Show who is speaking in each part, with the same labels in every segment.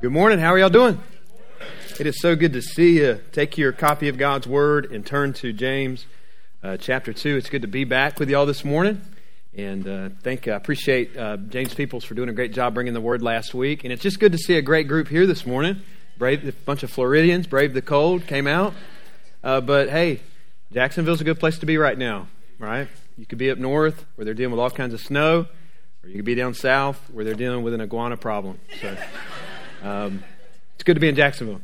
Speaker 1: Good morning. How are y'all doing? It is so good to see you. Take your copy of God's Word and turn to James uh, chapter 2. It's good to be back with y'all this morning. And uh, thank, I appreciate uh, James Peoples for doing a great job bringing the Word last week. And it's just good to see a great group here this morning. Brave, a bunch of Floridians, brave the cold, came out. Uh, but hey, Jacksonville's a good place to be right now, right? You could be up north where they're dealing with all kinds of snow, or you could be down south where they're dealing with an iguana problem. So. Um, it's good to be in Jacksonville.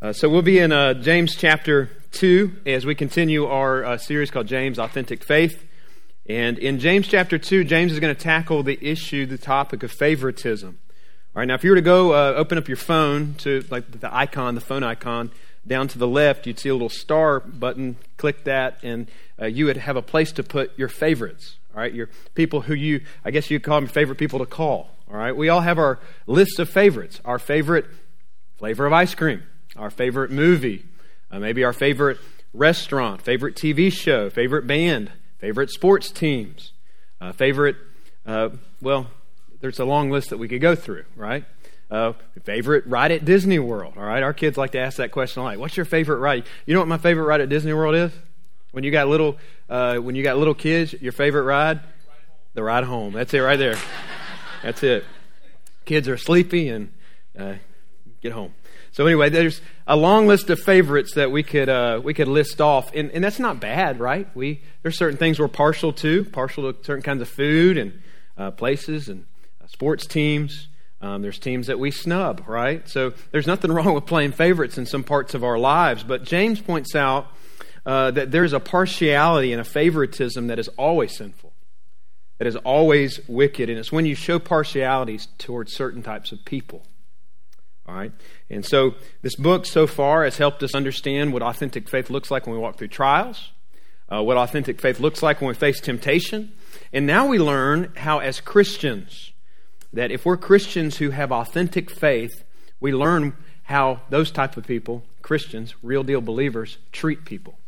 Speaker 1: Uh, so we'll be in uh, James chapter 2 as we continue our uh, series called James Authentic Faith. And in James chapter 2, James is going to tackle the issue, the topic of favoritism. All right, now if you were to go uh, open up your phone to like the icon, the phone icon, down to the left, you'd see a little star button. Click that, and uh, you would have a place to put your favorites. All right, your people who you, I guess you call them favorite people to call. All right, we all have our list of favorites. Our favorite flavor of ice cream, our favorite movie, uh, maybe our favorite restaurant, favorite TV show, favorite band, favorite sports teams, uh, favorite. Uh, well, there's a long list that we could go through, right? Uh, favorite ride at Disney World. All right, our kids like to ask that question like, "What's your favorite ride?" You know what my favorite ride at Disney World is? When you got little, uh, when you got little kids, your favorite ride, the ride home. That's it right there. That's it. Kids are sleepy and uh, get home. So anyway, there's a long list of favorites that we could uh, we could list off, and, and that's not bad, right? We there's certain things we're partial to, partial to certain kinds of food and uh, places and uh, sports teams. Um, there's teams that we snub, right? So there's nothing wrong with playing favorites in some parts of our lives. But James points out uh, that there's a partiality and a favoritism that is always sinful that is always wicked, and it's when you show partialities towards certain types of people. All right? And so this book so far has helped us understand what authentic faith looks like when we walk through trials, uh, what authentic faith looks like when we face temptation. And now we learn how, as Christians, that if we're Christians who have authentic faith, we learn how those type of people, Christians, real deal believers, treat people.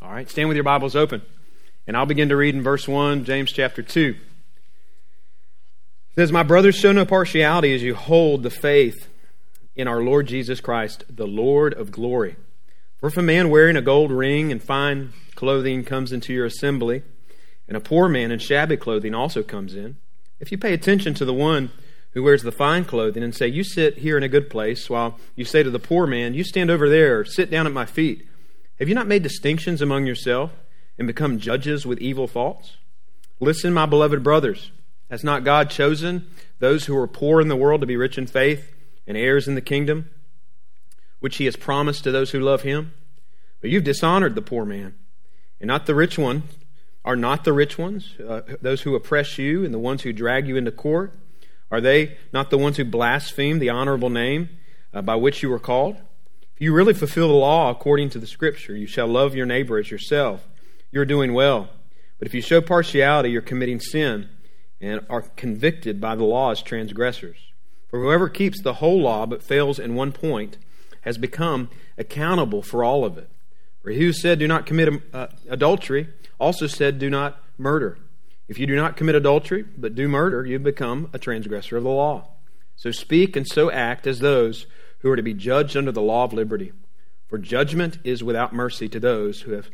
Speaker 1: All right? Stand with your Bibles open. And I'll begin to read in verse 1, James chapter 2. It says, My brothers, show no partiality as you hold the faith in our Lord Jesus Christ, the Lord of glory. For if a man wearing a gold ring and fine clothing comes into your assembly, and a poor man in shabby clothing also comes in, if you pay attention to the one who wears the fine clothing and say, You sit here in a good place, while you say to the poor man, You stand over there, sit down at my feet, have you not made distinctions among yourself? and become judges with evil thoughts? Listen, my beloved brothers, has not God chosen those who are poor in the world to be rich in faith and heirs in the kingdom, which he has promised to those who love him? But you've dishonored the poor man, and not the rich one. Are not the rich ones, uh, those who oppress you and the ones who drag you into court? Are they not the ones who blaspheme the honorable name uh, by which you were called? If you really fulfill the law according to the Scripture, you shall love your neighbor as yourself you're doing well. But if you show partiality, you're committing sin and are convicted by the law as transgressors. For whoever keeps the whole law but fails in one point has become accountable for all of it. For he who said, Do not commit uh, adultery, also said, Do not murder. If you do not commit adultery, but do murder, you become a transgressor of the law. So speak and so act as those who are to be judged under the law of liberty. For judgment is without mercy to those who have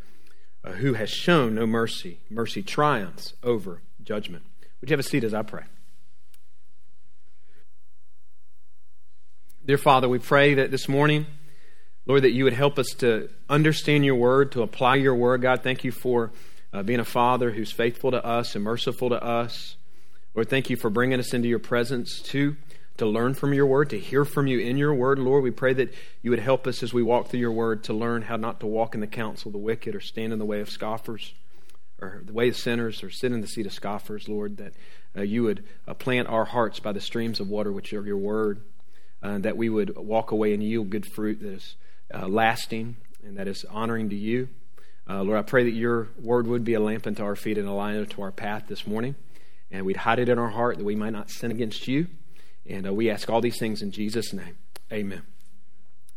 Speaker 1: uh, who has shown no mercy. Mercy triumphs over judgment. Would you have a seat as I pray? Dear Father, we pray that this morning, Lord, that you would help us to understand your word, to apply your word. God, thank you for uh, being a father who's faithful to us and merciful to us. Lord, thank you for bringing us into your presence to to learn from your word, to hear from you in your word. Lord, we pray that you would help us as we walk through your word to learn how not to walk in the counsel of the wicked or stand in the way of scoffers or the way of sinners or sit in the seat of scoffers, Lord, that uh, you would uh, plant our hearts by the streams of water, which are your word, uh, that we would walk away and yield good fruit that is uh, lasting and that is honoring to you. Uh, Lord, I pray that your word would be a lamp unto our feet and a light unto our path this morning, and we'd hide it in our heart that we might not sin against you. And uh, we ask all these things in Jesus' name. Amen.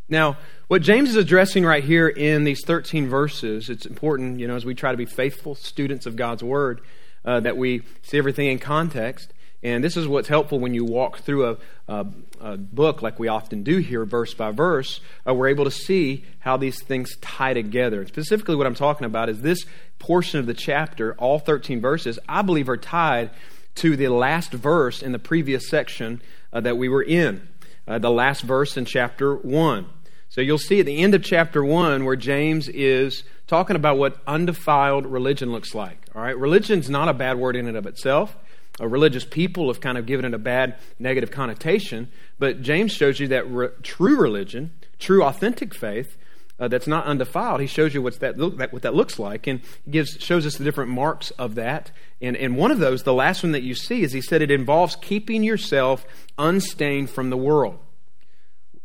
Speaker 1: Now, what James is addressing right here in these 13 verses, it's important, you know, as we try to be faithful students of God's Word, uh, that we see everything in context. And this is what's helpful when you walk through a, a, a book like we often do here, verse by verse. Uh, we're able to see how these things tie together. And specifically, what I'm talking about is this portion of the chapter, all 13 verses, I believe are tied to the last verse in the previous section uh, that we were in, uh, the last verse in chapter 1. So you'll see at the end of chapter 1 where James is talking about what undefiled religion looks like. All right, religion's not a bad word in and of itself. A religious people have kind of given it a bad negative connotation, but James shows you that re- true religion, true authentic faith, uh, that's not undefiled. He shows you what's that, look, that, what that looks like, and gives shows us the different marks of that. And, and one of those, the last one that you see, is he said it involves keeping yourself unstained from the world.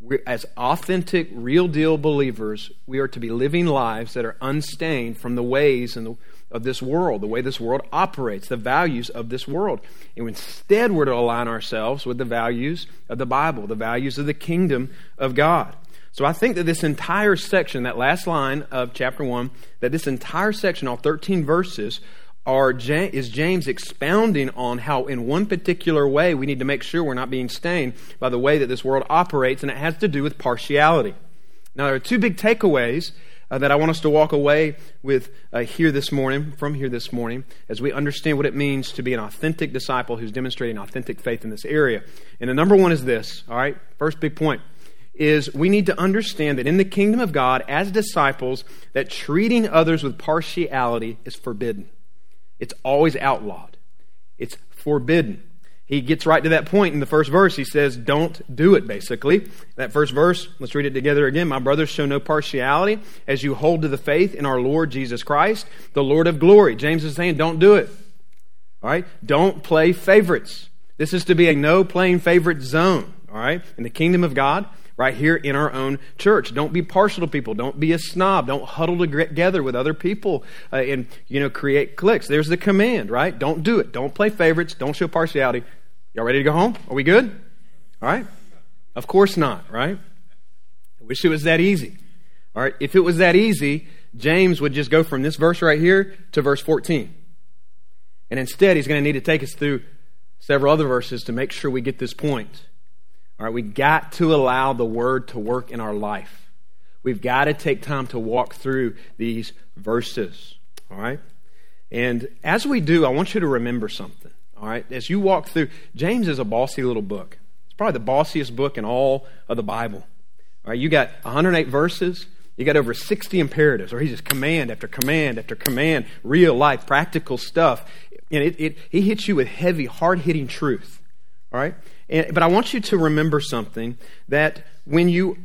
Speaker 1: We're, as authentic, real deal believers, we are to be living lives that are unstained from the ways and the, of this world, the way this world operates, the values of this world. And instead, we're to align ourselves with the values of the Bible, the values of the kingdom of God. So I think that this entire section, that last line of chapter 1, that this entire section, all 13 verses, are, is James expounding on how, in one particular way, we need to make sure we're not being stained by the way that this world operates, and it has to do with partiality. Now, there are two big takeaways uh, that I want us to walk away with uh, here this morning, from here this morning, as we understand what it means to be an authentic disciple who's demonstrating authentic faith in this area. And the number one is this, all right? First big point is we need to understand that in the kingdom of God, as disciples, that treating others with partiality is forbidden. It's always outlawed. It's forbidden. He gets right to that point in the first verse. He says, Don't do it, basically. That first verse, let's read it together again. My brothers, show no partiality as you hold to the faith in our Lord Jesus Christ, the Lord of glory. James is saying, Don't do it. All right? Don't play favorites. This is to be a no playing favorite zone. All right? In the kingdom of God, right here in our own church. Don't be partial to people. Don't be a snob. Don't huddle together with other people uh, and, you know, create cliques. There's the command, right? Don't do it. Don't play favorites. Don't show partiality. Y'all ready to go home? Are we good? All right? Of course not, right? I wish it was that easy. All right? If it was that easy, James would just go from this verse right here to verse 14. And instead, he's going to need to take us through several other verses to make sure we get this point. All right, we got to allow the word to work in our life. We've got to take time to walk through these verses. All right? And as we do, I want you to remember something. All right? As you walk through, James is a bossy little book. It's probably the bossiest book in all of the Bible. All right, you got 108 verses. You got over 60 imperatives, or he's just command after command after command, real life, practical stuff. And it, it, he hits you with heavy, hard hitting truth. All right? And, but I want you to remember something that when you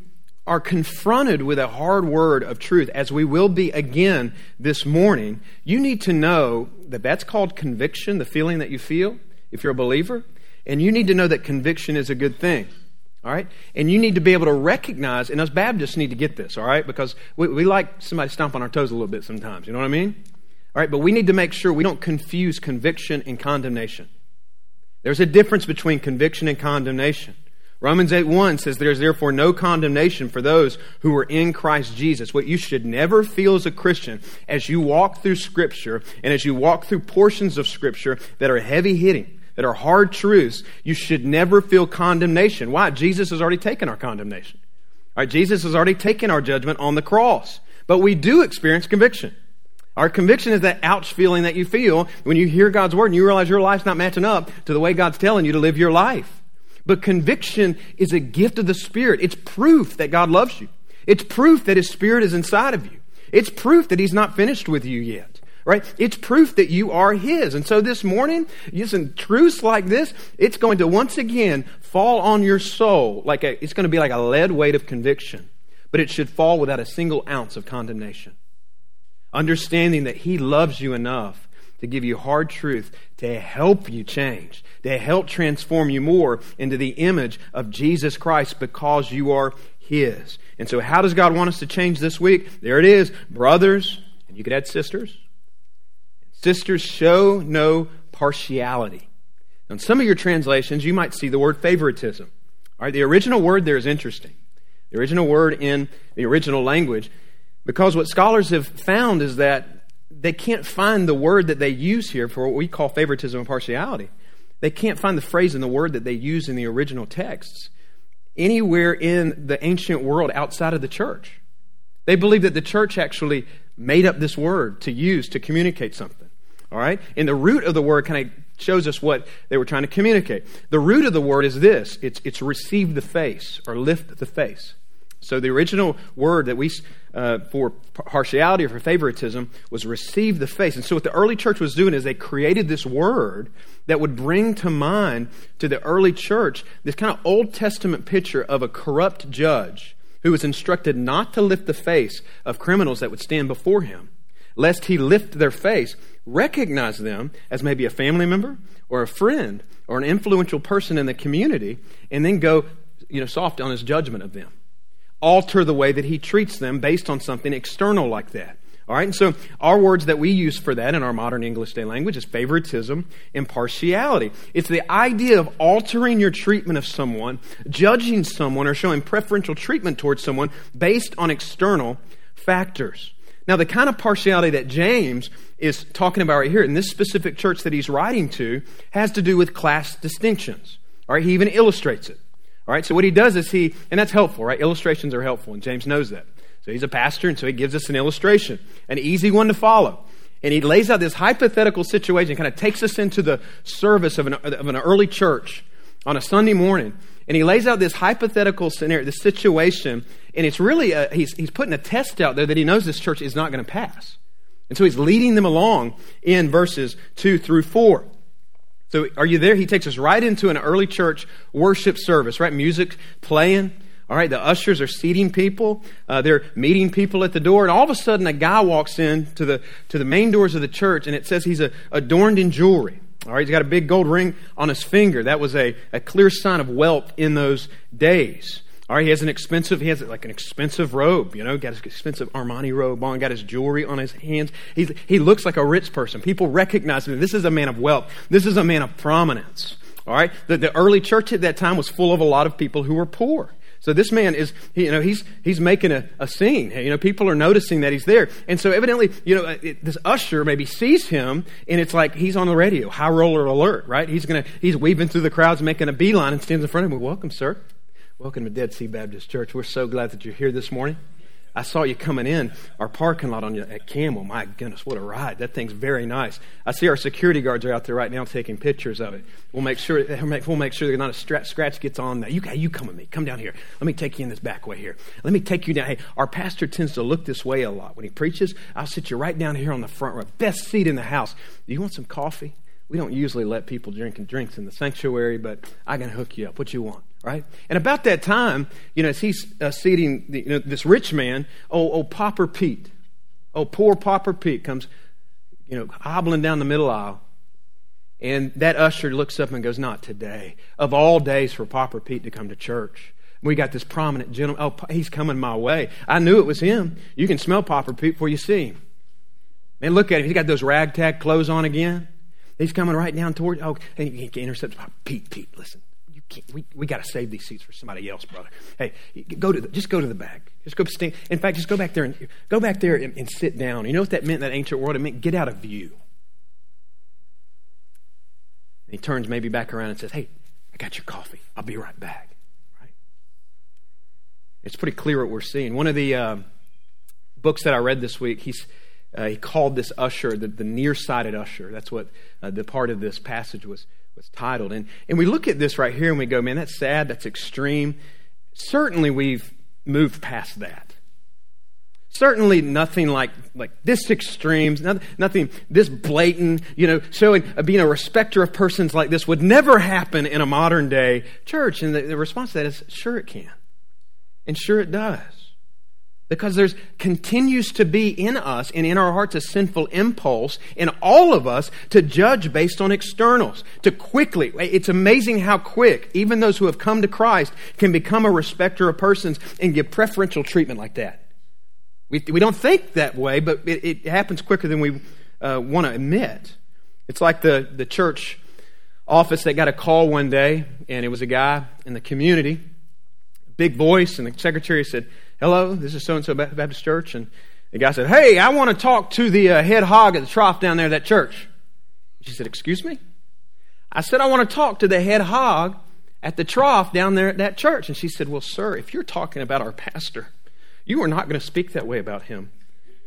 Speaker 1: are confronted with a hard word of truth, as we will be again this morning, you need to know that that's called conviction, the feeling that you feel if you're a believer. And you need to know that conviction is a good thing. All right? And you need to be able to recognize, and us Baptists need to get this, all right? Because we, we like somebody stomp on our toes a little bit sometimes. You know what I mean? All right, but we need to make sure we don't confuse conviction and condemnation. There's a difference between conviction and condemnation. Romans 8 1 says, There's therefore no condemnation for those who are in Christ Jesus. What you should never feel as a Christian as you walk through Scripture and as you walk through portions of Scripture that are heavy hitting, that are hard truths, you should never feel condemnation. Why? Jesus has already taken our condemnation. All right, Jesus has already taken our judgment on the cross. But we do experience conviction. Our conviction is that ouch feeling that you feel when you hear God's word and you realize your life's not matching up to the way God's telling you to live your life. But conviction is a gift of the Spirit. It's proof that God loves you. It's proof that His Spirit is inside of you. It's proof that He's not finished with you yet. Right? It's proof that you are His. And so this morning, using truths like this, it's going to once again fall on your soul like a, it's going to be like a lead weight of conviction. But it should fall without a single ounce of condemnation understanding that He loves you enough to give you hard truth to help you change, to help transform you more into the image of Jesus Christ because you are His. And so, how does God want us to change this week? There it is, brothers, and you could add sisters. Sisters, show no partiality. In some of your translations, you might see the word favoritism. All right, the original word there is interesting. The original word in the original language because what scholars have found is that they can't find the word that they use here for what we call favoritism and partiality. they can't find the phrase and the word that they use in the original texts anywhere in the ancient world outside of the church. They believe that the church actually made up this word to use to communicate something. All right? And the root of the word kind of shows us what they were trying to communicate. The root of the word is this it's, it's receive the face or lift the face. So the original word that we uh, for partiality or for favoritism was receive the face. And so what the early church was doing is they created this word that would bring to mind to the early church this kind of Old Testament picture of a corrupt judge who was instructed not to lift the face of criminals that would stand before him, lest he lift their face, recognize them as maybe a family member or a friend or an influential person in the community, and then go, you know, soft on his judgment of them. Alter the way that he treats them based on something external like that. All right, and so our words that we use for that in our modern English day language is favoritism and partiality. It's the idea of altering your treatment of someone, judging someone, or showing preferential treatment towards someone based on external factors. Now, the kind of partiality that James is talking about right here in this specific church that he's writing to has to do with class distinctions. All right, he even illustrates it. All right, so what he does is he, and that's helpful, right? Illustrations are helpful, and James knows that. So he's a pastor, and so he gives us an illustration, an easy one to follow. And he lays out this hypothetical situation, kind of takes us into the service of an, of an early church on a Sunday morning. And he lays out this hypothetical scenario, this situation, and it's really, a, he's, he's putting a test out there that he knows this church is not going to pass. And so he's leading them along in verses 2 through 4. So are you there? He takes us right into an early church worship service, right? Music playing. All right, the ushers are seating people. Uh, they're meeting people at the door, and all of a sudden, a guy walks in to the to the main doors of the church, and it says he's a, adorned in jewelry. All right, he's got a big gold ring on his finger. That was a, a clear sign of wealth in those days. All right, he has an expensive, he has like an expensive robe, you know, got his expensive Armani robe on, got his jewelry on his hands. He's, he looks like a rich person. People recognize him. This is a man of wealth. This is a man of prominence. All right, the, the early church at that time was full of a lot of people who were poor. So this man is, you know, he's, he's making a, a scene. You know, people are noticing that he's there. And so evidently, you know, it, this usher maybe sees him and it's like he's on the radio, high roller alert, right? He's to, he's weaving through the crowds, making a beeline and stands in front of him. Welcome, sir. Welcome to Dead Sea Baptist Church. We're so glad that you're here this morning. I saw you coming in our parking lot on you at Camel. My goodness, what a ride! That thing's very nice. I see our security guards are out there right now taking pictures of it. We'll make sure we'll make sure that not a scratch gets on that. You you come with me. Come down here. Let me take you in this back way here. Let me take you down. Hey, our pastor tends to look this way a lot when he preaches. I'll sit you right down here on the front row, best seat in the house. Do you want some coffee? We don't usually let people drinking drinks in the sanctuary, but I can hook you up. What you want? Right? And about that time, you know, as he's uh, seating the, you know, this rich man, oh, oh, Pauper Pete, oh, poor Pauper Pete comes, you know, hobbling down the middle aisle. And that usher looks up and goes, Not today. Of all days for Pauper Pete to come to church. We got this prominent gentleman. Oh, he's coming my way. I knew it was him. You can smell Pauper Pete before you see him. Man, look at him. He's got those ragtag clothes on again. He's coming right down toward. You. Oh, and he intercepts Pete. Pete, listen we, we got to save these seats for somebody else, brother. Hey, go to the, just go to the back. Just go stand. In fact, just go back there and go back there and, and sit down. You know what that meant in that ancient world? It meant get out of view. And he turns maybe back around and says, "Hey, I got your coffee. I'll be right back." Right? It's pretty clear what we're seeing. One of the uh, books that I read this week, he's uh, he called this usher the, the nearsighted usher. That's what uh, the part of this passage was was titled. And, and we look at this right here and we go, man, that's sad, that's extreme. Certainly we've moved past that. Certainly nothing like, like this extremes, nothing, nothing this blatant, you know, showing, uh, being a respecter of persons like this would never happen in a modern day church. And the, the response to that is, sure it can. And sure it does. Because there's continues to be in us and in our hearts a sinful impulse in all of us to judge based on externals, to quickly. It's amazing how quick even those who have come to Christ can become a respecter of persons and give preferential treatment like that. We, we don't think that way, but it, it happens quicker than we uh, want to admit. It's like the, the church office that got a call one day, and it was a guy in the community, big voice, and the secretary said, hello, this is so-and-so Baptist Church. And the guy said, hey, I want to talk to the uh, head hog at the trough down there at that church. She said, excuse me? I said, I want to talk to the head hog at the trough down there at that church. And she said, Well, sir, if you're talking about our pastor, you are not going to speak that way about him.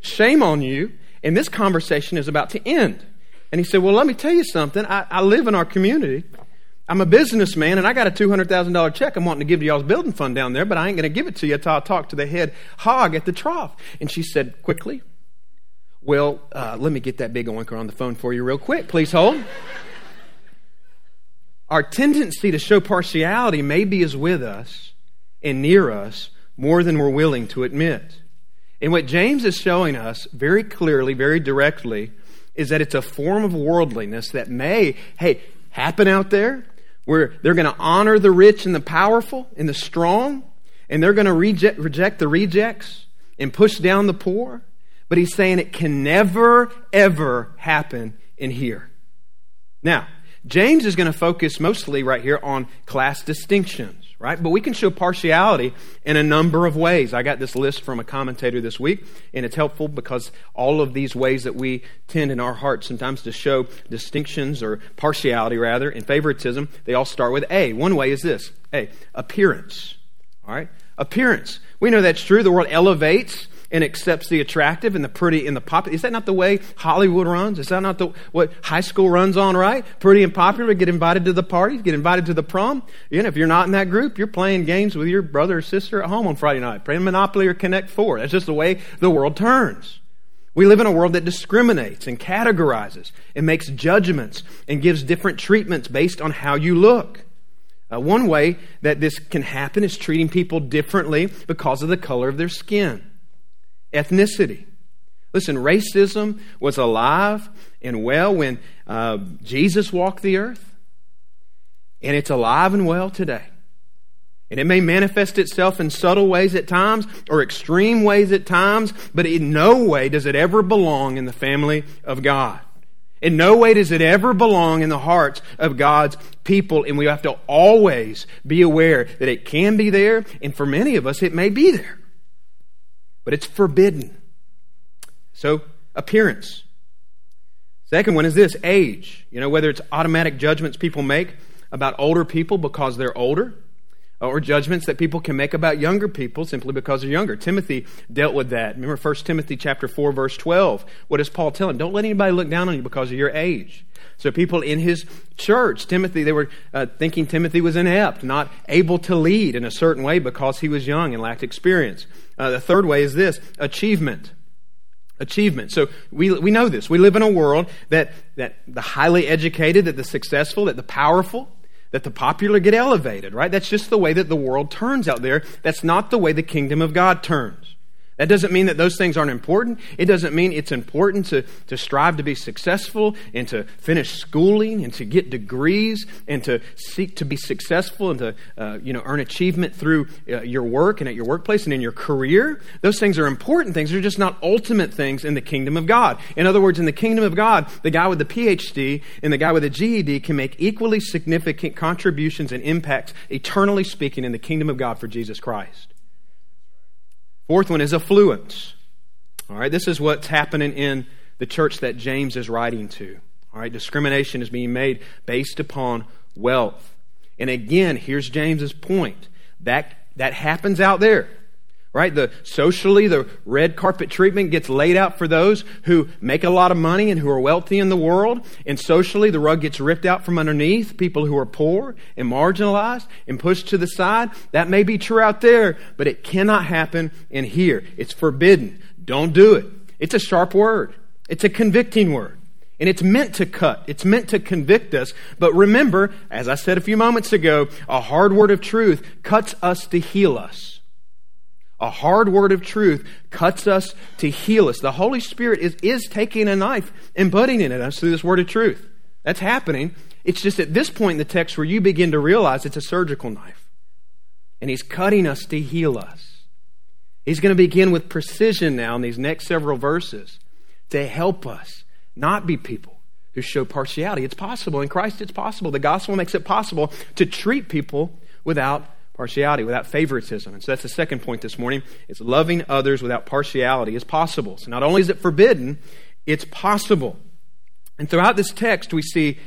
Speaker 1: Shame on you. And this conversation is about to end. And he said, Well, let me tell you something. I, I live in our community. I'm a businessman and I got a $200,000 check I'm wanting to give to y'all's building fund down there, but I ain't going to give it to you until I talk to the head hog at the trough. And she said, Quickly, well, uh, let me get that big oinker on the phone for you real quick. Please hold. Our tendency to show partiality maybe is with us and near us more than we're willing to admit. And what James is showing us very clearly, very directly, is that it's a form of worldliness that may, hey, happen out there where they're going to honor the rich and the powerful and the strong, and they're going to reject, reject the rejects and push down the poor. But he's saying it can never, ever happen in here. Now, James is going to focus mostly right here on class distinctions, right? But we can show partiality in a number of ways. I got this list from a commentator this week, and it's helpful because all of these ways that we tend in our hearts sometimes to show distinctions or partiality, rather, and favoritism, they all start with A. One way is this A, appearance, all right? Appearance. We know that's true. The world elevates and accepts the attractive and the pretty and the popular. Is that not the way Hollywood runs? Is that not the, what high school runs on, right? Pretty and popular, get invited to the parties, get invited to the prom. You know, if you're not in that group, you're playing games with your brother or sister at home on Friday night, playing Monopoly or Connect Four. That's just the way the world turns. We live in a world that discriminates and categorizes and makes judgments and gives different treatments based on how you look. Uh, one way that this can happen is treating people differently because of the color of their skin ethnicity. Listen, racism was alive and well when uh, Jesus walked the earth, and it's alive and well today. And it may manifest itself in subtle ways at times or extreme ways at times, but in no way does it ever belong in the family of God. In no way does it ever belong in the hearts of God's people, and we have to always be aware that it can be there, and for many of us, it may be there but it's forbidden. So, appearance. Second one is this age. You know, whether it's automatic judgments people make about older people because they're older, or judgments that people can make about younger people simply because they're younger. Timothy dealt with that. Remember 1 Timothy chapter 4 verse 12. What does Paul tell him? Don't let anybody look down on you because of your age. So people in his church, Timothy, they were uh, thinking Timothy was inept, not able to lead in a certain way because he was young and lacked experience. Uh, the third way is this achievement. Achievement. So we, we know this. We live in a world that, that the highly educated, that the successful, that the powerful, that the popular get elevated, right? That's just the way that the world turns out there. That's not the way the kingdom of God turns. That doesn't mean that those things aren't important. It doesn't mean it's important to, to strive to be successful and to finish schooling and to get degrees and to seek to be successful and to uh, you know, earn achievement through uh, your work and at your workplace and in your career. Those things are important things. They're just not ultimate things in the kingdom of God. In other words, in the kingdom of God, the guy with the PhD and the guy with the GED can make equally significant contributions and impacts, eternally speaking, in the kingdom of God for Jesus Christ. Fourth one is affluence. All right, this is what's happening in the church that James is writing to. All right, discrimination is being made based upon wealth. And again, here's James's point. That that happens out there right? The socially, the red carpet treatment gets laid out for those who make a lot of money and who are wealthy in the world. And socially, the rug gets ripped out from underneath people who are poor and marginalized and pushed to the side. That may be true out there, but it cannot happen in here. It's forbidden. Don't do it. It's a sharp word. It's a convicting word. And it's meant to cut. It's meant to convict us. But remember, as I said a few moments ago, a hard word of truth cuts us to heal us. A hard word of truth cuts us to heal us. The Holy Spirit is, is taking a knife and putting it in us through this word of truth. That's happening. It's just at this point in the text where you begin to realize it's a surgical knife. And He's cutting us to heal us. He's going to begin with precision now in these next several verses to help us not be people who show partiality. It's possible. In Christ, it's possible. The gospel makes it possible to treat people without partiality, without favoritism. And so that's the second point this morning. It's loving others without partiality is possible. So not only is it forbidden, it's possible. And throughout this text, we see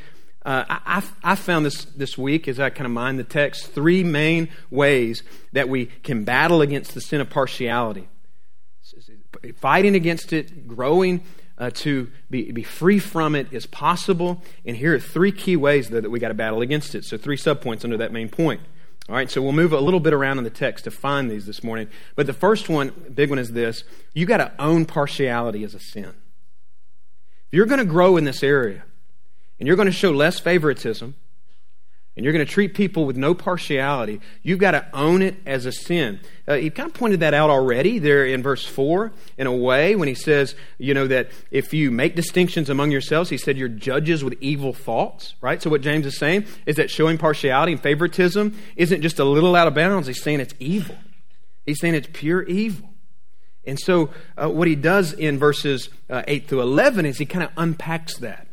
Speaker 1: uh, I, I found this this week as I kind of mined the text three main ways that we can battle against the sin of partiality. Fighting against it, growing uh, to be, be free from it is possible. And here are three key ways that, that we got to battle against it. So, three subpoints under that main point. All right, so we'll move a little bit around in the text to find these this morning. But the first one, big one, is this you got to own partiality as a sin. If you're going to grow in this area, and you're going to show less favoritism, and you're going to treat people with no partiality, you've got to own it as a sin. Uh, he kind of pointed that out already there in verse 4 in a way when he says, you know, that if you make distinctions among yourselves, he said you're judges with evil thoughts, right? So what James is saying is that showing partiality and favoritism isn't just a little out of bounds. He's saying it's evil. He's saying it's pure evil. And so uh, what he does in verses uh, 8 through 11 is he kind of unpacks that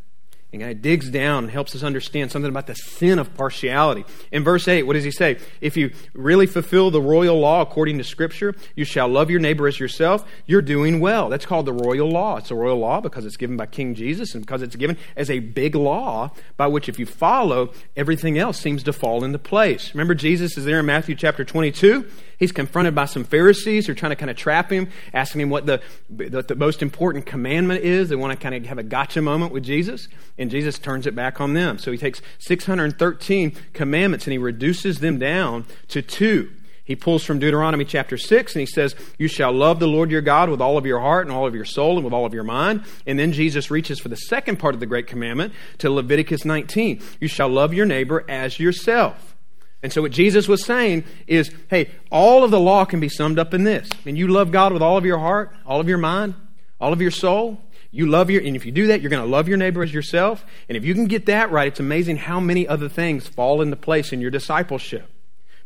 Speaker 1: and of digs down and helps us understand something about the sin of partiality. In verse 8, what does he say? If you really fulfill the royal law according to Scripture, you shall love your neighbor as yourself, you're doing well. That's called the royal law. It's a royal law because it's given by King Jesus and because it's given as a big law by which if you follow, everything else seems to fall into place. Remember, Jesus is there in Matthew chapter 22? He's confronted by some Pharisees who are trying to kind of trap him, asking him what the, the, the most important commandment is. They want to kind of have a gotcha moment with Jesus, and Jesus turns it back on them. So he takes 613 commandments and he reduces them down to two. He pulls from Deuteronomy chapter 6 and he says, You shall love the Lord your God with all of your heart and all of your soul and with all of your mind. And then Jesus reaches for the second part of the Great Commandment to Leviticus 19. You shall love your neighbor as yourself. And so what Jesus was saying is, hey, all of the law can be summed up in this. And you love God with all of your heart, all of your mind, all of your soul. You love your, and if you do that, you're going to love your neighbor as yourself. And if you can get that right, it's amazing how many other things fall into place in your discipleship.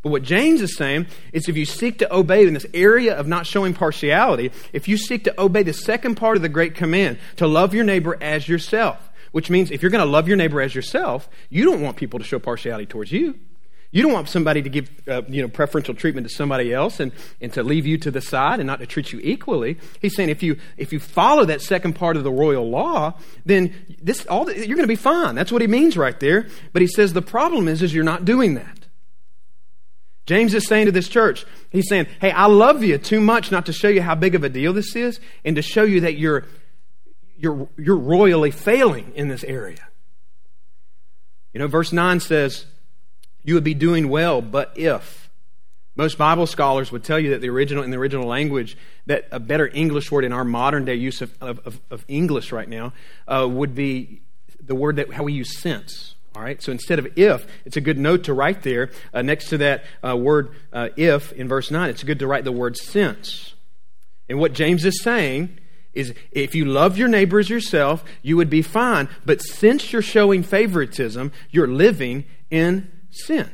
Speaker 1: But what James is saying is if you seek to obey in this area of not showing partiality, if you seek to obey the second part of the great command, to love your neighbor as yourself, which means if you're going to love your neighbor as yourself, you don't want people to show partiality towards you. You don't want somebody to give uh, you know, preferential treatment to somebody else and, and to leave you to the side and not to treat you equally. He's saying if you, if you follow that second part of the royal law, then this, all the, you're going to be fine. That's what he means right there. But he says the problem is, is you're not doing that. James is saying to this church, he's saying, hey, I love you too much not to show you how big of a deal this is and to show you that you're, you're, you're royally failing in this area. You know, verse 9 says, you would be doing well, but if. Most Bible scholars would tell you that the original, in the original language, that a better English word in our modern day use of, of, of English right now uh, would be the word that how we use since. All right, so instead of if, it's a good note to write there uh, next to that uh, word uh, if in verse 9. It's good to write the word since. And what James is saying is if you love your neighbor as yourself, you would be fine. But since you're showing favoritism, you're living in sin.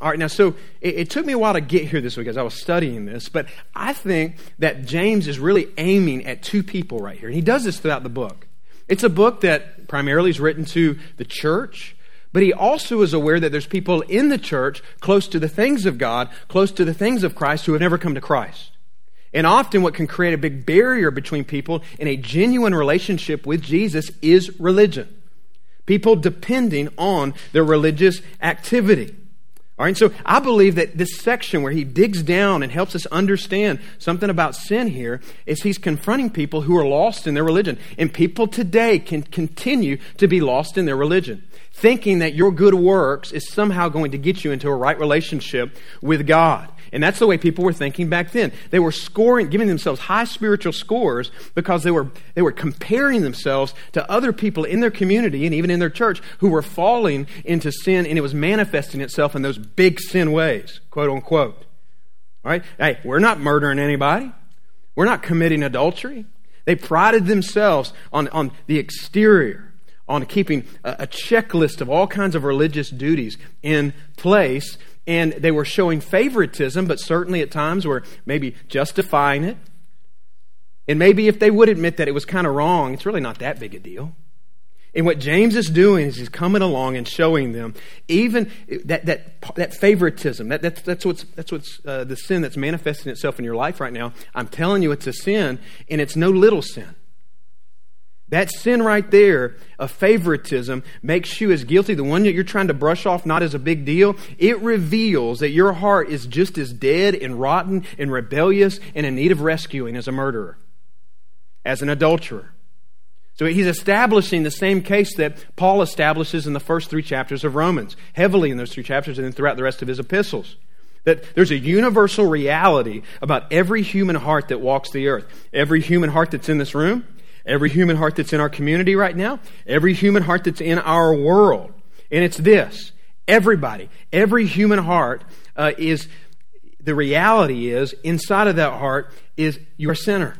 Speaker 1: All right, now, so it, it, took me a while to get here this week as I was studying this, but I think that James is really aiming at two people right here. And he does this throughout the book. It's a book that primarily is written to the church, but he also is aware that there's people in the church close to the things of God, close to the things of Christ, who have never come to Christ. And often, what can create a big barrier between people in a genuine relationship with Jesus is religion people depending on their religious activity. All right, so I believe that this section where he digs down and helps us understand something about sin here is he's confronting people who are lost in their religion. And people today can continue to be lost in their religion, thinking that your good works is somehow going to get you into a right relationship with God. And that's the way people were thinking back then. They were scoring, giving themselves high spiritual scores because they were, they were comparing themselves to other people in their community and even in their church who were falling into sin and it was manifesting itself in those big sin ways, quote unquote. All right? Hey, we're not murdering anybody. We're not committing adultery. They prided themselves on, on the exterior, on keeping a, a checklist of all kinds of religious duties in place and they were showing favoritism, but certainly at times were maybe justifying it. And maybe if they would admit that it was kind of wrong, it's really not that big a deal. And what James is doing is he's coming along and showing them even that, that, that favoritism, that, that, that's what's, that's what's uh, the sin that's manifesting itself in your life right now. I'm telling you it's a sin, and it's no little sin. That sin right there of favoritism makes you as guilty, the one that you're trying to brush off not as a big deal. It reveals that your heart is just as dead and rotten and rebellious and in need of rescuing as a murderer, as an adulterer. So he's establishing the same case that Paul establishes in the first three chapters of Romans, heavily in those three chapters and then throughout the rest of his epistles. That there's a universal reality about every human heart that walks the earth. Every human heart that's in this room, every human heart that's in our community right now, every human heart that's in our world. And it's this everybody, every human heart uh, is, the reality is, inside of that heart is you're sinner.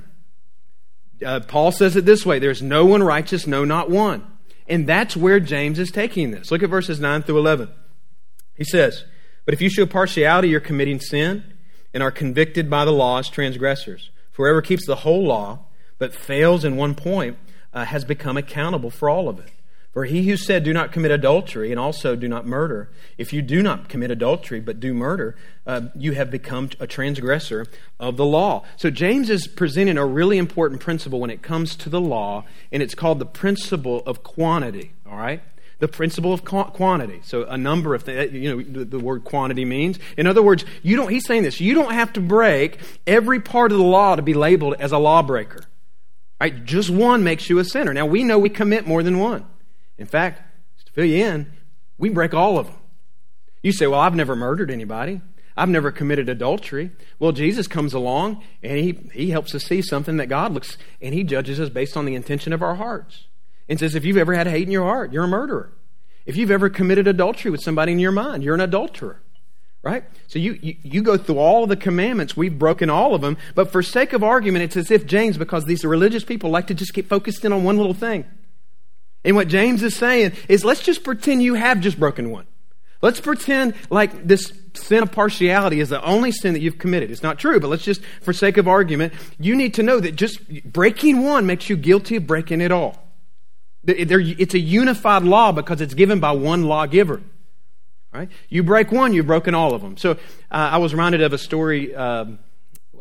Speaker 1: Uh, Paul says it this way there's no one righteous, no, not one. And that's where James is taking this. Look at verses 9 through 11. He says, But if you show partiality, you're committing sin and are convicted by the law as transgressors. For whoever keeps the whole law but fails in one point uh, has become accountable for all of it. For he who said, Do not commit adultery, and also do not murder, if you do not commit adultery but do murder, uh, you have become a transgressor of the law. So James is presenting a really important principle when it comes to the law, and it's called the principle of quantity, all right? The principle of quantity. So a number of things, you know, the, the word quantity means. In other words, you don't, he's saying this, you don't have to break every part of the law to be labeled as a lawbreaker. Right? Just one makes you a sinner. Now, we know we commit more than one. In fact, to fill you in, we break all of them. You say, Well, I've never murdered anybody. I've never committed adultery. Well, Jesus comes along and he, he helps us see something that God looks and he judges us based on the intention of our hearts. And says, if you've ever had hate in your heart, you're a murderer. If you've ever committed adultery with somebody in your mind, you're an adulterer right? So you, you, you, go through all the commandments, we've broken all of them, but for sake of argument, it's as if James, because these religious people like to just get focused in on one little thing. And what James is saying is let's just pretend you have just broken one. Let's pretend like this sin of partiality is the only sin that you've committed. It's not true, but let's just, for sake of argument, you need to know that just breaking one makes you guilty of breaking it all. It's a unified law because it's given by one lawgiver. Right? You break one, you've broken all of them. So uh, I was reminded of a story. Uh,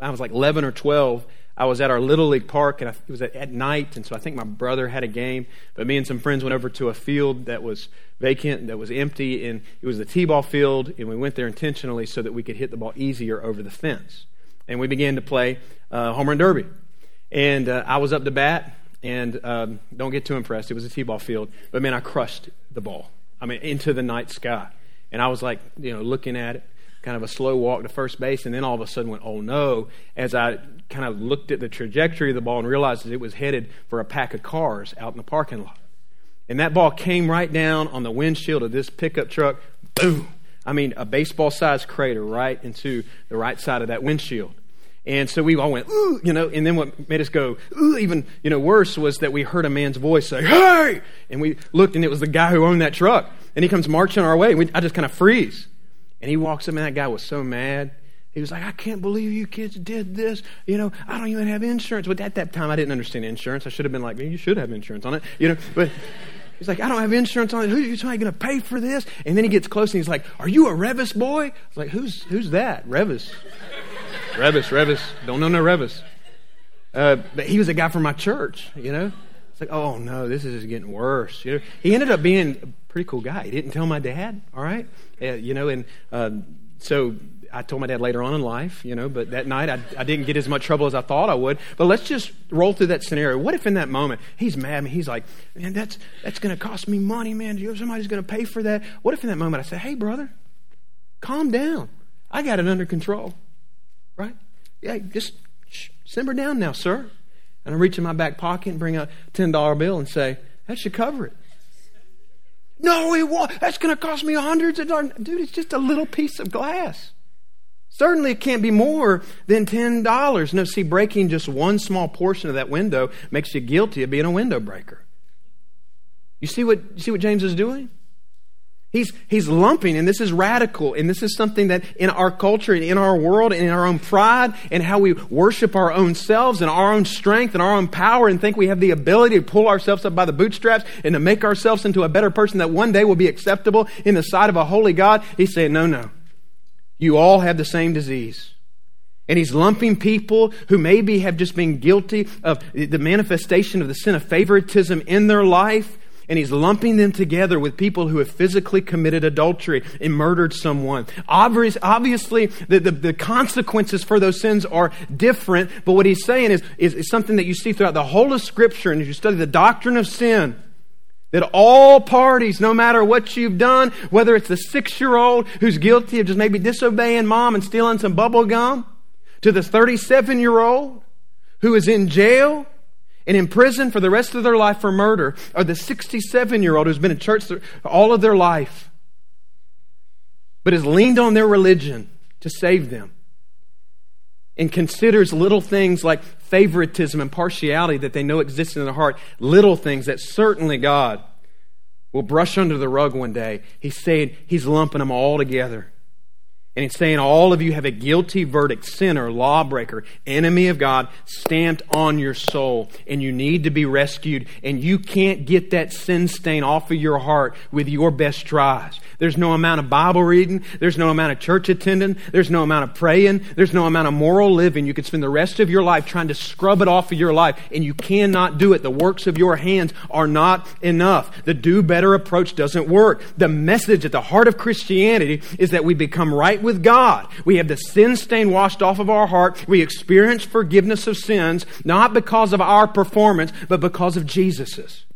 Speaker 1: I was like 11 or 12. I was at our Little League park, and I, it was at, at, night, and so I think my brother had a game. But me and some friends went over to a field that was vacant, that was empty, and it was the t-ball field, and we went there intentionally so that we could hit the ball easier over the fence. And we began to play uh, home run derby. And uh, I was up to bat, and um, don't get too impressed. It was a t-ball field, but man, I crushed the ball. I mean, into the night sky. And I was like, you know, looking at it, kind of a slow walk to first base, and then all of a sudden went, oh no, as I kind of looked at the trajectory of the ball and realized that it was headed for a pack of cars out in the parking lot. And that ball came right down on the windshield of this pickup truck, boom. I mean, a baseball sized crater right into the right side of that windshield. And so we all went, ooh, you know, and then what made us go, ooh, even, you know, worse was that we heard a man's voice say, hey! And we looked and it was the guy who owned that truck. And he comes marching our way. We, I just kind of freeze. And he walks up, and that guy was so mad. He was like, I can't believe you kids did this. You know, I don't even have insurance. But at that time, I didn't understand insurance. I should have been like, you should have insurance on it. You know, but he's like, I don't have insurance on it. Who are you going to pay for this? And then he gets close and he's like, Are you a Revis boy? I was like, Who's who's that? Revis. Revis, Revis. Don't know no Revis. Uh, but he was a guy from my church, you know. It's like, oh no, this is getting worse. You know, he ended up being pretty cool guy. He didn't tell my dad, all right, uh, you know, and uh, so I told my dad later on in life, you know, but that night I, I didn't get as much trouble as I thought I would. But let's just roll through that scenario. What if in that moment he's mad and he's like, man, that's that's going to cost me money, man. Somebody's going to pay for that. What if in that moment I say, hey, brother, calm down. I got it under control right? Yeah, just simmer down now, sir. And I reach in my back pocket and bring a $10 bill and say, that should cover it. No, it won't. That's going to cost me hundreds of dollars. Dude, it's just a little piece of glass. Certainly, it can't be more than $10. No, see, breaking just one small portion of that window makes you guilty of being a window breaker. You see what, you see what James is doing? He's, he's lumping, and this is radical, and this is something that in our culture and in our world and in our own pride and how we worship our own selves and our own strength and our own power and think we have the ability to pull ourselves up by the bootstraps and to make ourselves into a better person that one day will be acceptable in the sight of a holy God. He's saying, no, no. You all have the same disease. And he's lumping people who maybe have just been guilty of the manifestation of the sin of favoritism in their life. And he's lumping them together with people who have physically committed adultery and murdered someone. Obviously, the, the, the consequences for those sins are different. But what he's saying is, is, is something that you see throughout the whole of Scripture. And as you study the doctrine of sin, that all parties, no matter what you've done, whether it's the six year old who's guilty of just maybe disobeying mom and stealing some bubble gum, to the 37 year old who is in jail and in prison for the rest of their life for murder, or the 67 year old who's been in church all of their life but has leaned on their religion to save them and considers little things like favoritism and partiality that they know exist in their heart, little things that certainly God will brush under the rug one day. He's saying he's lumping them all together. And he's saying all of you have a guilty verdict, sinner, lawbreaker, enemy of God stamped on your soul. And you need to be rescued. And you can't get that sin stain off of your heart with your best tries. There's no amount of Bible reading. There's no amount of church attending. There's no amount of praying. There's no amount of moral living. You could spend the rest of your life trying to scrub it off of your life. And you cannot do it. The works of your hands are not enough. The do better approach doesn't work. The message at the heart of Christianity is that we become right with God. We have the sin stain washed off of our heart. We experience forgiveness of sins, not because of our performance, but because of Jesus's.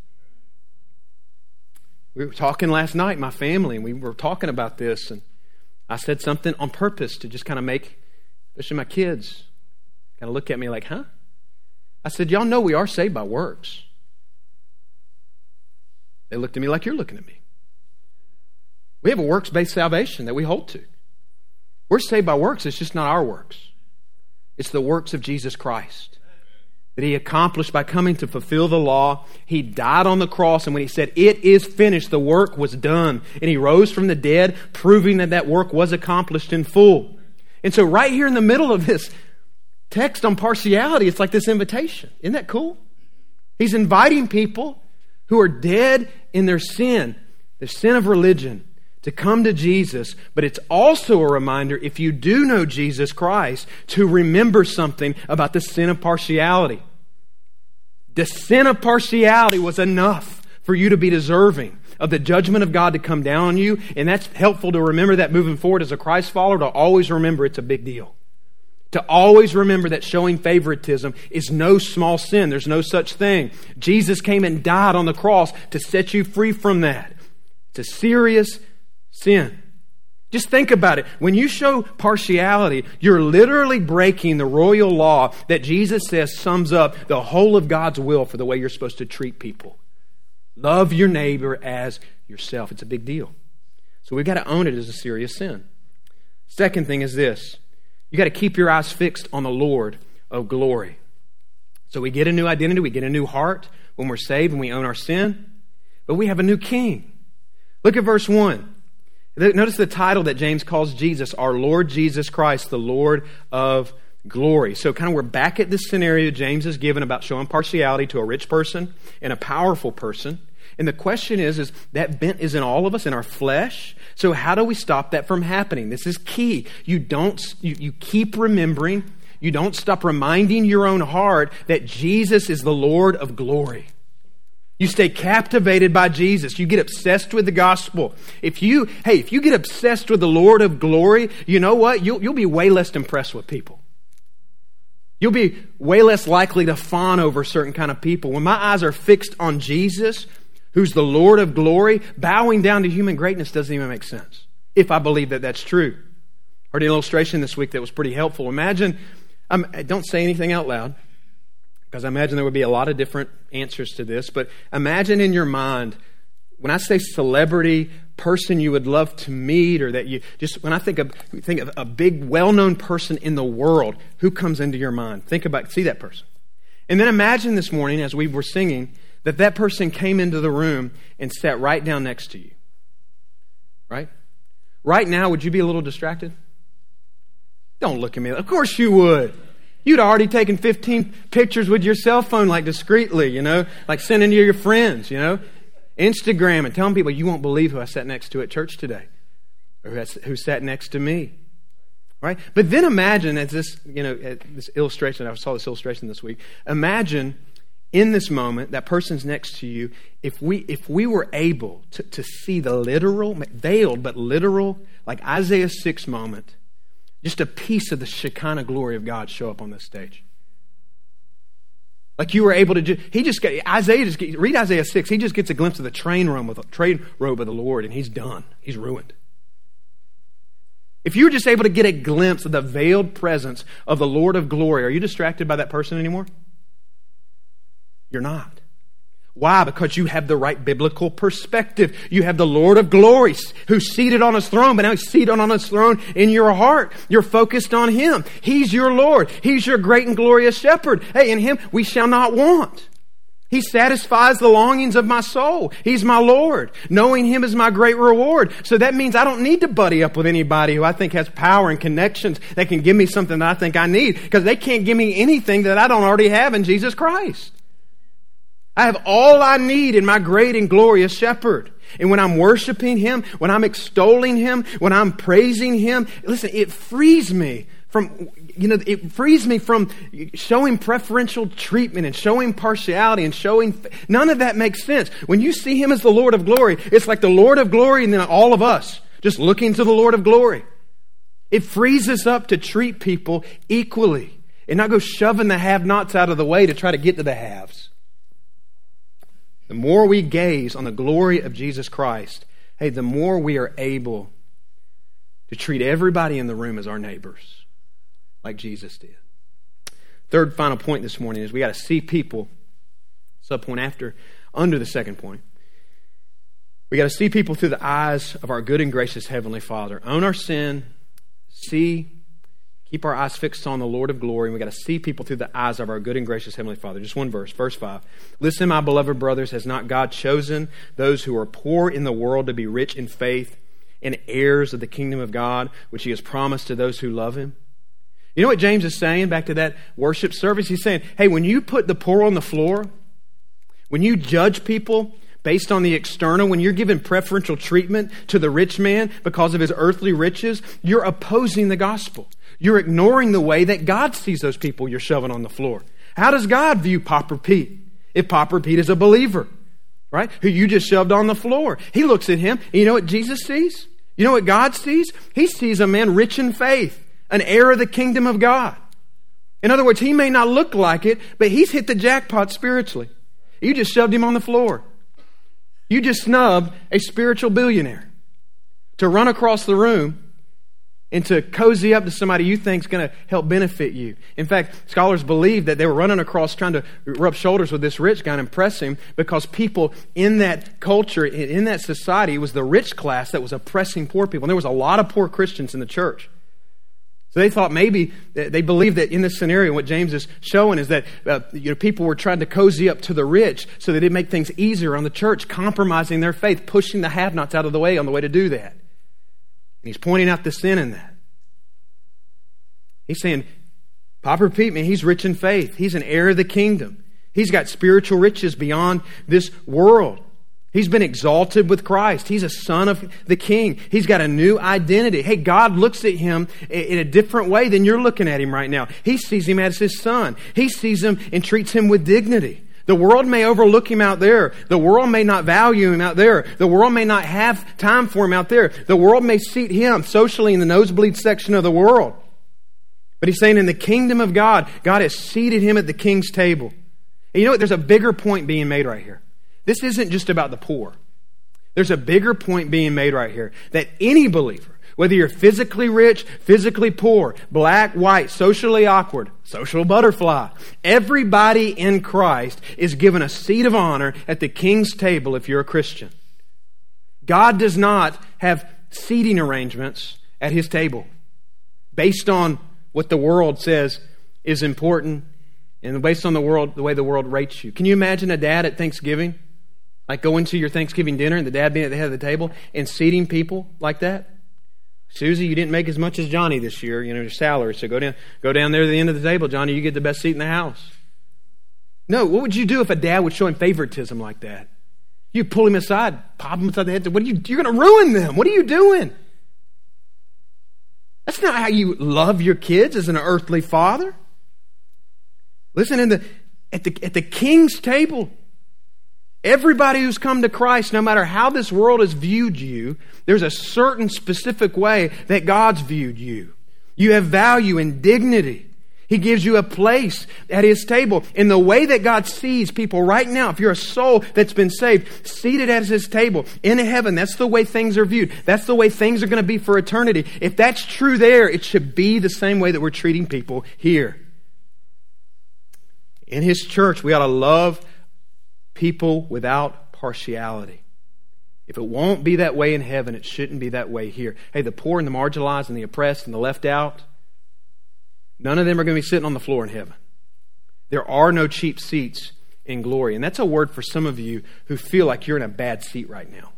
Speaker 1: We were talking last night, my family, and we were talking about this, and I said something on purpose to just kind of make, especially my kids, kind of look at me like, huh? I said, Y'all know we are saved by works. They looked at me like you're looking at me. We have a works based salvation that we hold to. We're saved by works, it's just not our works. It's the works of Jesus Christ that he accomplished by coming to fulfill the law. He died on the cross, and when he said, It is finished, the work was done. And he rose from the dead, proving that that work was accomplished in full. And so, right here in the middle of this text on partiality, it's like this invitation. Isn't that cool? He's inviting people who are dead in their sin, their sin of religion, to come to Jesus, but it's also a reminder, if you do know Jesus Christ, to remember something about the sin of partiality. The sin of partiality was enough for you to be deserving of the judgment of God to come down on you, and that's helpful to remember that moving forward as a Christ follower, to always remember it's a big deal. To always remember that showing favoritism is no small sin. There's no such thing. Jesus came and died on the cross to set you free from that. It's a serious sin. Just think about it. When you show partiality, you're literally breaking the royal law that Jesus says sums up the whole of God's will for the way you're supposed to treat people. Love your neighbor as yourself. It's a big deal. So we've got to own it as a serious sin. Second thing is this you got to keep your eyes fixed on the Lord of glory. So we get a new identity, we get a new heart when we're saved and we own our sin, but we have a new king. Look at verse 1. Notice the title that James calls Jesus, our Lord Jesus Christ, the Lord of glory. So, kind of, we're back at this scenario James has given about showing partiality to a rich person and a powerful person. And the question is, is that bent is in all of us, in our flesh. So, how do we stop that from happening? This is key. You don't, you, you keep remembering, you don't stop reminding your own heart that Jesus is the Lord of glory. You stay captivated by Jesus. You get obsessed with the gospel. If you, hey, if you get obsessed with the Lord of glory, you know what? You'll, you'll be way less impressed with people. You'll be way less likely to fawn over certain kind of people. When my eyes are fixed on Jesus, who's the Lord of glory, bowing down to human greatness doesn't even make sense. If I believe that that's true. Heard an illustration this week that was pretty helpful. Imagine, um, don't say anything out loud because I imagine there would be a lot of different answers to this. But imagine in your mind, when I say celebrity, person you would love to meet, or that you just, when I think of, think of a big, well known person in the world, who comes into your mind? Think about, see that person. And then imagine this morning, as we were singing, that that person came into the room and sat right down next to you. Right? Right now, would you be a little distracted? Don't look at me. Of course you would. You'd already taken 15 pictures with your cell phone, like discreetly, you know, like sending to your friends, you know, Instagram and telling people you won't believe who I sat next to at church today or who sat next to me. Right? But then imagine, as this, you know, this illustration, I saw this illustration this week. Imagine in this moment, that person's next to you, if we, if we were able to, to see the literal, veiled, but literal, like Isaiah 6 moment, just a piece of the Shekinah glory of God show up on this stage. Like you were able to just, he just get, Isaiah just, read Isaiah 6, he just gets a glimpse of the train robe of, train robe of the Lord and he's done. He's ruined. If you were just able to get a glimpse of the veiled presence of the Lord of glory, are you distracted by that person anymore? You're not. Why? Because you have the right biblical perspective. You have the Lord of glory who's seated on his throne, but now he's seated on his throne in your heart. You're focused on him. He's your Lord. He's your great and glorious shepherd. Hey, in him we shall not want. He satisfies the longings of my soul. He's my Lord. Knowing Him is my great reward. So that means I don't need to buddy up with anybody who I think has power and connections that can give me something that I think I need because they can't give me anything that I don't already have in Jesus Christ. I have all I need in my great and glorious shepherd. And when I'm worshiping him, when I'm extolling him, when I'm praising him, listen, it frees me from, you know, it frees me from showing preferential treatment and showing partiality and showing, none of that makes sense. When you see him as the Lord of glory, it's like the Lord of glory and then all of us just looking to the Lord of glory. It frees us up to treat people equally and not go shoving the have nots out of the way to try to get to the haves. The more we gaze on the glory of Jesus Christ, hey, the more we are able to treat everybody in the room as our neighbors, like Jesus did. Third final point this morning is we got to see people, subpoint after, under the second point. We got to see people through the eyes of our good and gracious Heavenly Father. Own our sin, see keep our eyes fixed on the Lord of glory, and we got to see people through the eyes of our good and gracious Heavenly Father. Just one verse, verse 5. Listen, my beloved brothers, has not God chosen those who are poor in the world to be rich in faith and heirs of the kingdom of God, which He has promised to those who love Him? You know what James is saying back to that worship service? He's saying, hey, when you put the poor on the floor, when you judge people based on the external, when you're giving preferential treatment to the rich man because of his earthly riches, you're opposing the gospel. You're ignoring the way that God sees those people you're shoving on the floor. How does God view Pauper Pete? If Pauper Pete is a believer, right? Who you just shoved on the floor. He looks at him, and you know what Jesus sees? You know what God sees? He sees a man rich in faith, an heir of the kingdom of God. In other words, he may not look like it, but he's hit the jackpot spiritually. You just shoved him on the floor. You just snubbed a spiritual billionaire to run across the room and to cozy up to somebody you think is going to help benefit you. In fact, scholars believe that they were running across trying to rub shoulders with this rich guy and impress him because people in that culture, in that society, it was the rich class that was oppressing poor people. And there was a lot of poor Christians in the church. So they thought maybe, they believed that in this scenario, what James is showing is that uh, you know, people were trying to cozy up to the rich so that it'd make things easier on the church, compromising their faith, pushing the have nots out of the way on the way to do that. And he's pointing out the sin in that. He's saying, Pauper Pete, man, he's rich in faith. He's an heir of the kingdom. He's got spiritual riches beyond this world. He's been exalted with Christ. He's a son of the king. He's got a new identity. Hey, God looks at him in a different way than you're looking at him right now. He sees him as his son. He sees him and treats him with dignity. The world may overlook him out there. The world may not value him out there. The world may not have time for him out there. The world may seat him socially in the nosebleed section of the world. But he's saying in the kingdom of God, God has seated him at the king's table. And you know what? There's a bigger point being made right here. This isn't just about the poor. There's a bigger point being made right here that any believer, whether you're physically rich, physically poor, black, white, socially awkward, social butterfly, everybody in Christ is given a seat of honor at the king's table if you're a Christian. God does not have seating arrangements at his table based on what the world says is important and based on the world the way the world rates you. Can you imagine a dad at Thanksgiving? Like going to your Thanksgiving dinner and the dad being at the head of the table and seating people like that? Susie, you didn't make as much as Johnny this year, you know, your salary. So go down, go down there to the end of the table. Johnny, you get the best seat in the house. No, what would you do if a dad was showing favoritism like that? You pull him aside, pop him aside the head. What are you? You're going to ruin them. What are you doing? That's not how you love your kids as an earthly father. Listen, in the, at, the, at the king's table, everybody who's come to Christ, no matter how this world has viewed you, there's a certain specific way that God's viewed you. You have value and dignity. He gives you a place at His table. In the way that God sees people right now, if you're a soul that's been saved, seated at His table in heaven, that's the way things are viewed. That's the way things are going to be for eternity. If that's true there, it should be the same way that we're treating people here. In His church, we ought to love people without partiality. If it won't be that way in heaven, it shouldn't be that way here. Hey, the poor and the marginalized and the oppressed and the left out, None of them are going to be sitting on the floor in heaven. There are no cheap seats in glory. And that's a word for some of you who feel like you're in a bad seat right now.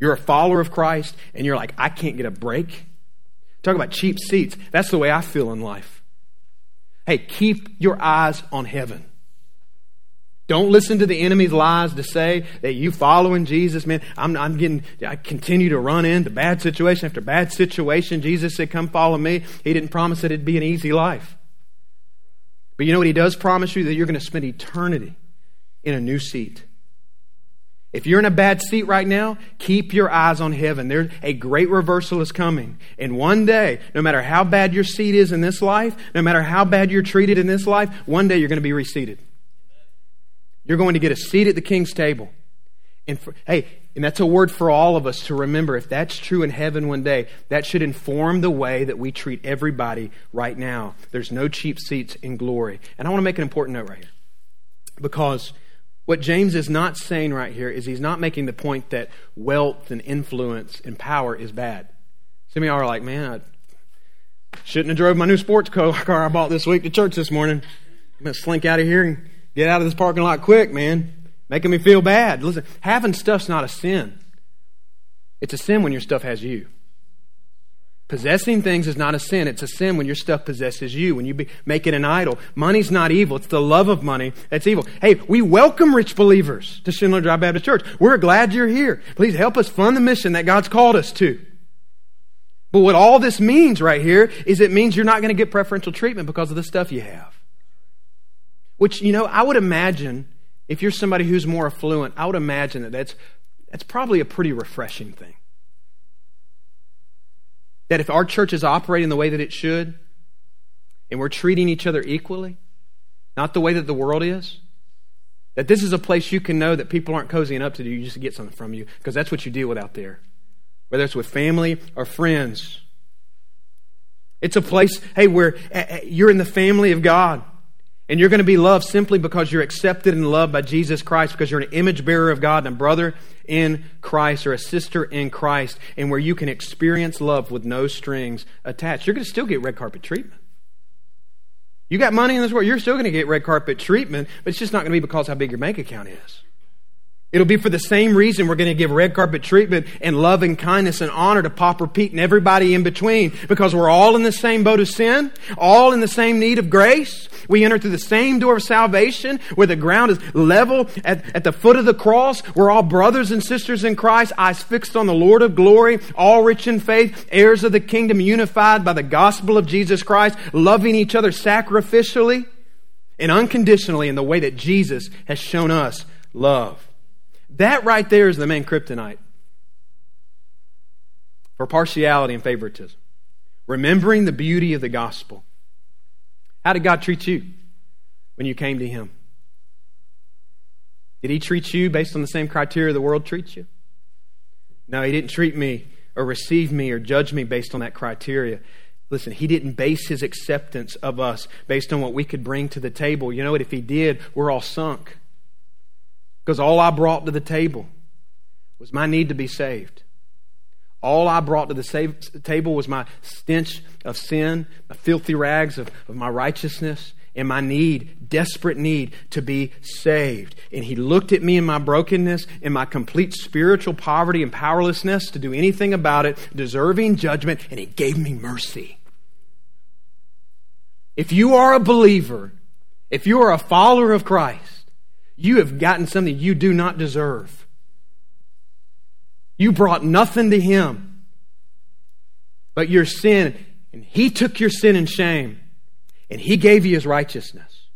Speaker 1: You're a follower of Christ and you're like, I can't get a break. Talk about cheap seats. That's the way I feel in life. Hey, keep your eyes on heaven. Don't listen to the enemy's lies to say that you following Jesus, man. I'm, I'm getting, I continue to run into bad situation after bad situation. Jesus said, come follow me. He didn't promise that it'd be an easy life. But you know what he does promise you? That you're going to spend eternity in a new seat. If you're in a bad seat right now, keep your eyes on heaven. There's a great reversal is coming. And one day, no matter how bad your seat is in this life, no matter how bad you're treated in this life, one day you're going to be reseated. You're going to get a seat at the king's table. And for, hey, and that's a word for all of us to remember. If that's true in heaven one day, that should inform the way that we treat everybody right now. There's no cheap seats in glory. And I want to make an important note right here. Because what James is not saying right here is he's not making the point that wealth and influence and power is bad. Some of y'all are like, man, I shouldn't have drove my new sports car I bought this week to church this morning. I'm going to slink out of here and Get out of this parking lot quick, man. Making me feel bad. Listen, having stuff's not a sin. It's a sin when your stuff has you. Possessing things is not a sin. It's a sin when your stuff possesses you, when you be, make it an idol. Money's not evil. It's the love of money that's evil. Hey, we welcome rich believers to Schindler Drive Baptist Church. We're glad you're here. Please help us fund the mission that God's called us to. But what all this means right here is it means you're not going to get preferential treatment because of the stuff you have. Which, you know, I would imagine, if you're somebody who's more affluent, I would imagine that that's, that's probably a pretty refreshing thing. That if our church is operating the way that it should, and we're treating each other equally, not the way that the world is, that this is a place you can know that people aren't cozying up to do, you just get something from you, because that's what you deal with out there, whether it's with family or friends. It's a place, hey, where eh, eh, you're in the family of God. And you're going to be loved simply because you're accepted and loved by Jesus Christ, because you're an image bearer of God and a brother in Christ or a sister in Christ, and where you can experience love with no strings attached. You're going to still get red carpet treatment. You got money in this world, you're still going to get red carpet treatment, but it's just not going to be because how big your bank account is. It'll be for the same reason we're going to give red carpet treatment and love and kindness and honor to Pauper Pete and everybody in between because we're all in the same boat of sin, all in the same need of grace. We enter through the same door of salvation where the ground is level at, at the foot of the cross. We're all brothers and sisters in Christ, eyes fixed on the Lord of glory, all rich in faith, heirs of the kingdom, unified by the gospel of Jesus Christ, loving each other sacrificially and unconditionally in the way that Jesus has shown us love. That right there is the main kryptonite for partiality and favoritism. Remembering the beauty of the gospel. How did God treat you when you came to Him? Did He treat you based on the same criteria the world treats you? No, He didn't treat me or receive me or judge me based on that criteria. Listen, He didn't base His acceptance of us based on what we could bring to the table. You know what? If He did, we're all sunk. Because all I brought to the table was my need to be saved. All I brought to the save, table was my stench of sin, my filthy rags of, of my righteousness, and my need, desperate need to be saved. And He looked at me in my brokenness, in my complete spiritual poverty and powerlessness to do anything about it, deserving judgment, and He gave me mercy. If you are a believer, if you are a follower of Christ, you have gotten something you do not deserve. You brought nothing to Him. but your sin, and He took your sin and shame, and He gave you His righteousness.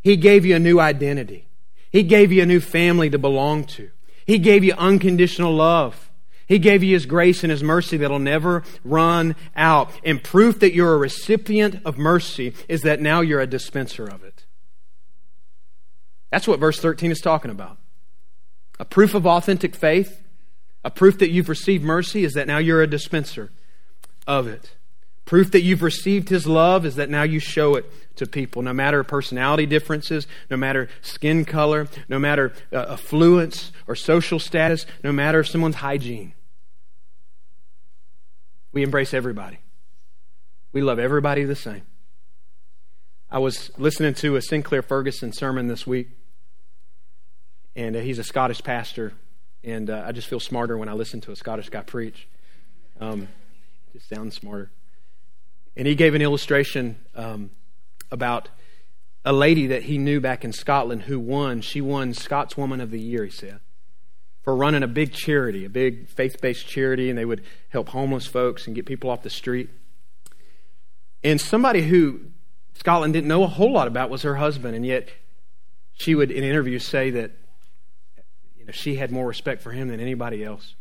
Speaker 1: He gave you a new identity. He gave you a new family to belong to. He gave you unconditional love. He gave you His grace and His mercy that'll never run out. And proof that you're a recipient of mercy is that now you're a dispenser of it. That's what verse 13 is talking about. A proof of authentic faith, a proof that you've received mercy is that now you're a dispenser of it. Proof that you've received His love is that now you show it to people, no matter personality differences, no matter skin color, no matter uh, affluence or social status, no matter someone's hygiene. We embrace everybody. We love everybody the same. I was listening to a Sinclair Ferguson sermon this week, and uh, he's a Scottish pastor, and uh, I just feel smarter when I listen to a Scottish guy preach. Um, just sounds smarter. And he gave an illustration um, about a lady that he knew back in Scotland who won. She won Scotswoman of the Year, he said for running a big charity, a big faith based charity, and they would help homeless folks and get people off the street. And somebody who Scotland didn't know a whole lot about was her husband, and yet she would, in interviews, say that you know, she had more respect for him than anybody else.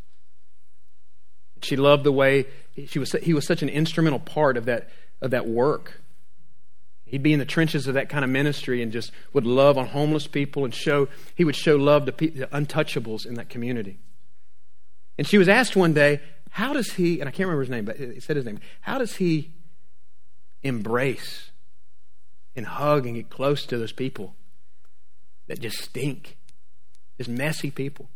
Speaker 1: She loved the way she was, he was such an instrumental part of that, of that work. He'd be in the trenches of that kind of ministry and just would love on homeless people and show, he would show love to the untouchables in that community. And she was asked one day, how does he, and I can't remember his name, but he said his name, how does he embrace and hug and get close to those people that just stink, messy people?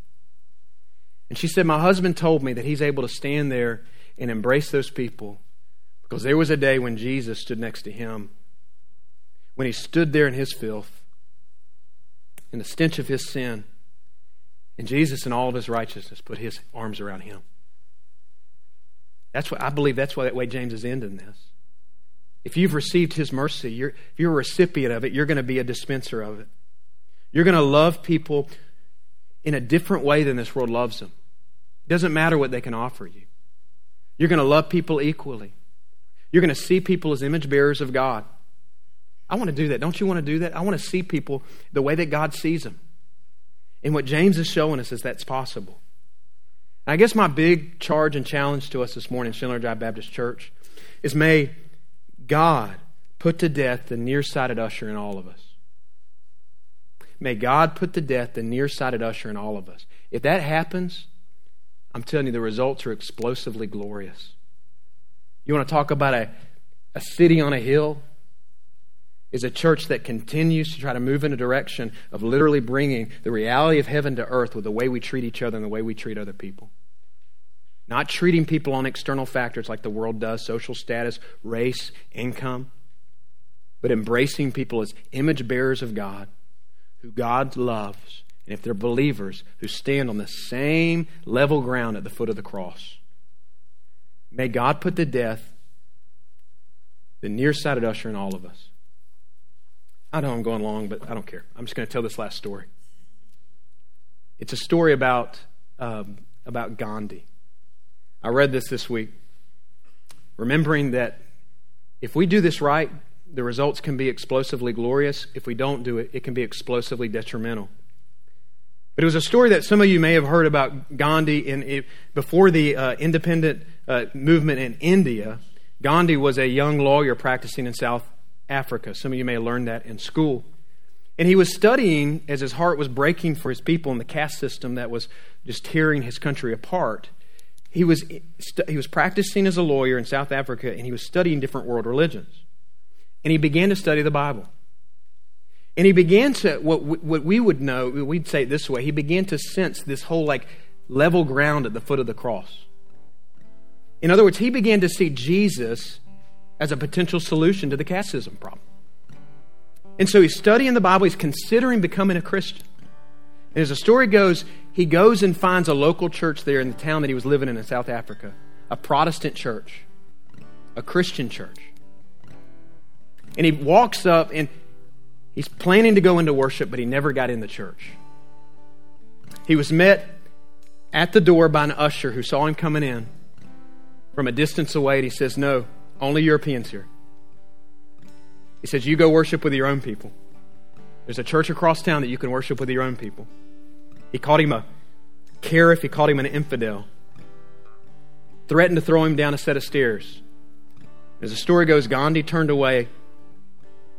Speaker 1: And she said, My husband told me that he's able to stand there and embrace those people because there was a day when Jesus stood next to him when he stood there in his filth, in the stench of his sin, and Jesus, in all of his righteousness, put his arms around him. That's what I believe. That's why that way James is ending this. If you've received his mercy, you're, if you're a recipient of it, you're going to be a dispenser of it. You're going to love people in a different way than this world loves them. It doesn't matter what they can offer you. You're going to love people equally. You're going to see people as image bearers of God. I want to do that. Don't you want to do that? I want to see people the way that God sees them. And what James is showing us is that's possible. And I guess my big charge and challenge to us this morning, Schindler Drive Baptist Church, is may God put to death the nearsighted usher in all of us. May God put to death the nearsighted usher in all of us. If that happens, I'm telling you, the results are explosively glorious. You want to talk about a, a city on a hill? is a church that continues to try to move in a direction of literally bringing the reality of heaven to earth with the way we treat each other and the way we treat other people. Not treating people on external factors like the world does social status, race, income but embracing people as image bearers of God, who God loves, and if they're believers, who stand on the same level ground at the foot of the cross. May God put to death the nearsighted usher in all of us. I know I'm going long, but I don't care. I'm just going to tell this last story. It's a story about, um, about Gandhi. I read this this week, remembering that if we do this right, the results can be explosively glorious. If we don't do it, it can be explosively detrimental. But it was a story that some of you may have heard about Gandhi in, before the uh, independent uh, movement in India. Gandhi was a young lawyer practicing in South Africa. Some of you may have learned that in school. And he was studying as his heart was breaking for his people in the caste system that was just tearing his country apart. He was, he was practicing as a lawyer in South Africa and he was studying different world religions. And he began to study the Bible. And he began to, what, what we would know, we'd say it this way, he began to sense this whole like level ground at the foot of the cross. In other words, he began to see Jesus as a potential solution to the caste system problem. And so he's studying the Bible, he's considering becoming a Christian. And as the story goes, he goes and finds a local church there in the town that he was living in in South Africa, a Protestant church, a Christian church. And he walks up and he's planning to go into worship, but he never got in the church. He was met at the door by an usher who saw him coming in from a distance away, and he says, No, only Europeans here. He says, You go worship with your own people. There's a church across town that you can worship with your own people. He called him a carif, he called him an infidel. Threatened to throw him down a set of stairs. As the story goes, Gandhi turned away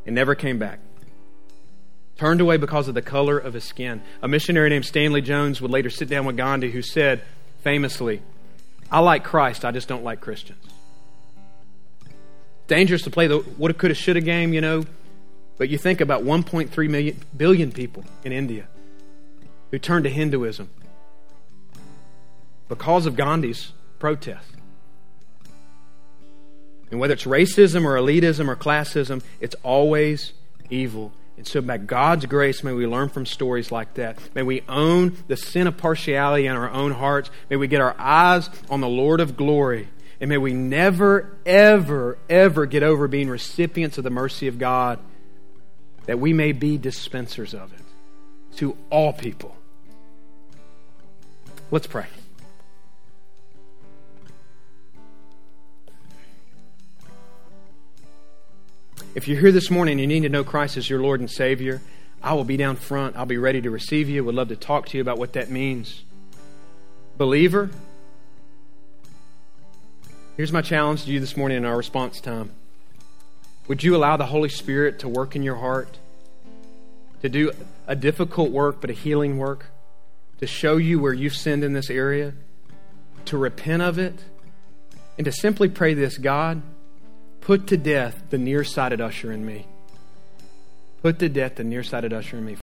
Speaker 1: and never came back. Turned away because of the color of his skin. A missionary named Stanley Jones would later sit down with Gandhi, who said famously, I like Christ, I just don't like Christians. Dangerous to play the woulda, coulda, shoulda game, you know, but you think about 1.3 million, billion people in India who turned to Hinduism because of Gandhi's protest. And whether it's racism or elitism or classism, it's always evil. And so, by God's grace, may we learn from stories like that. May we own the sin of partiality in our own hearts. May we get our eyes on the Lord of glory. And may we never, ever, ever get over being recipients of the mercy of God, that we may be dispensers of it to all people. Let's pray. If you're here this morning and you need to know Christ as your Lord and Savior, I will be down front. I'll be ready to receive you. Would love to talk to you about what that means. Believer, here's my challenge to you this morning in our response time. Would you allow the Holy Spirit to work in your heart? To do a difficult work, but a healing work? To show you where you've sinned in this area? To repent of it? And to simply pray this God, Put to death the nearsighted usher in me. Put to death the nearsighted usher in me.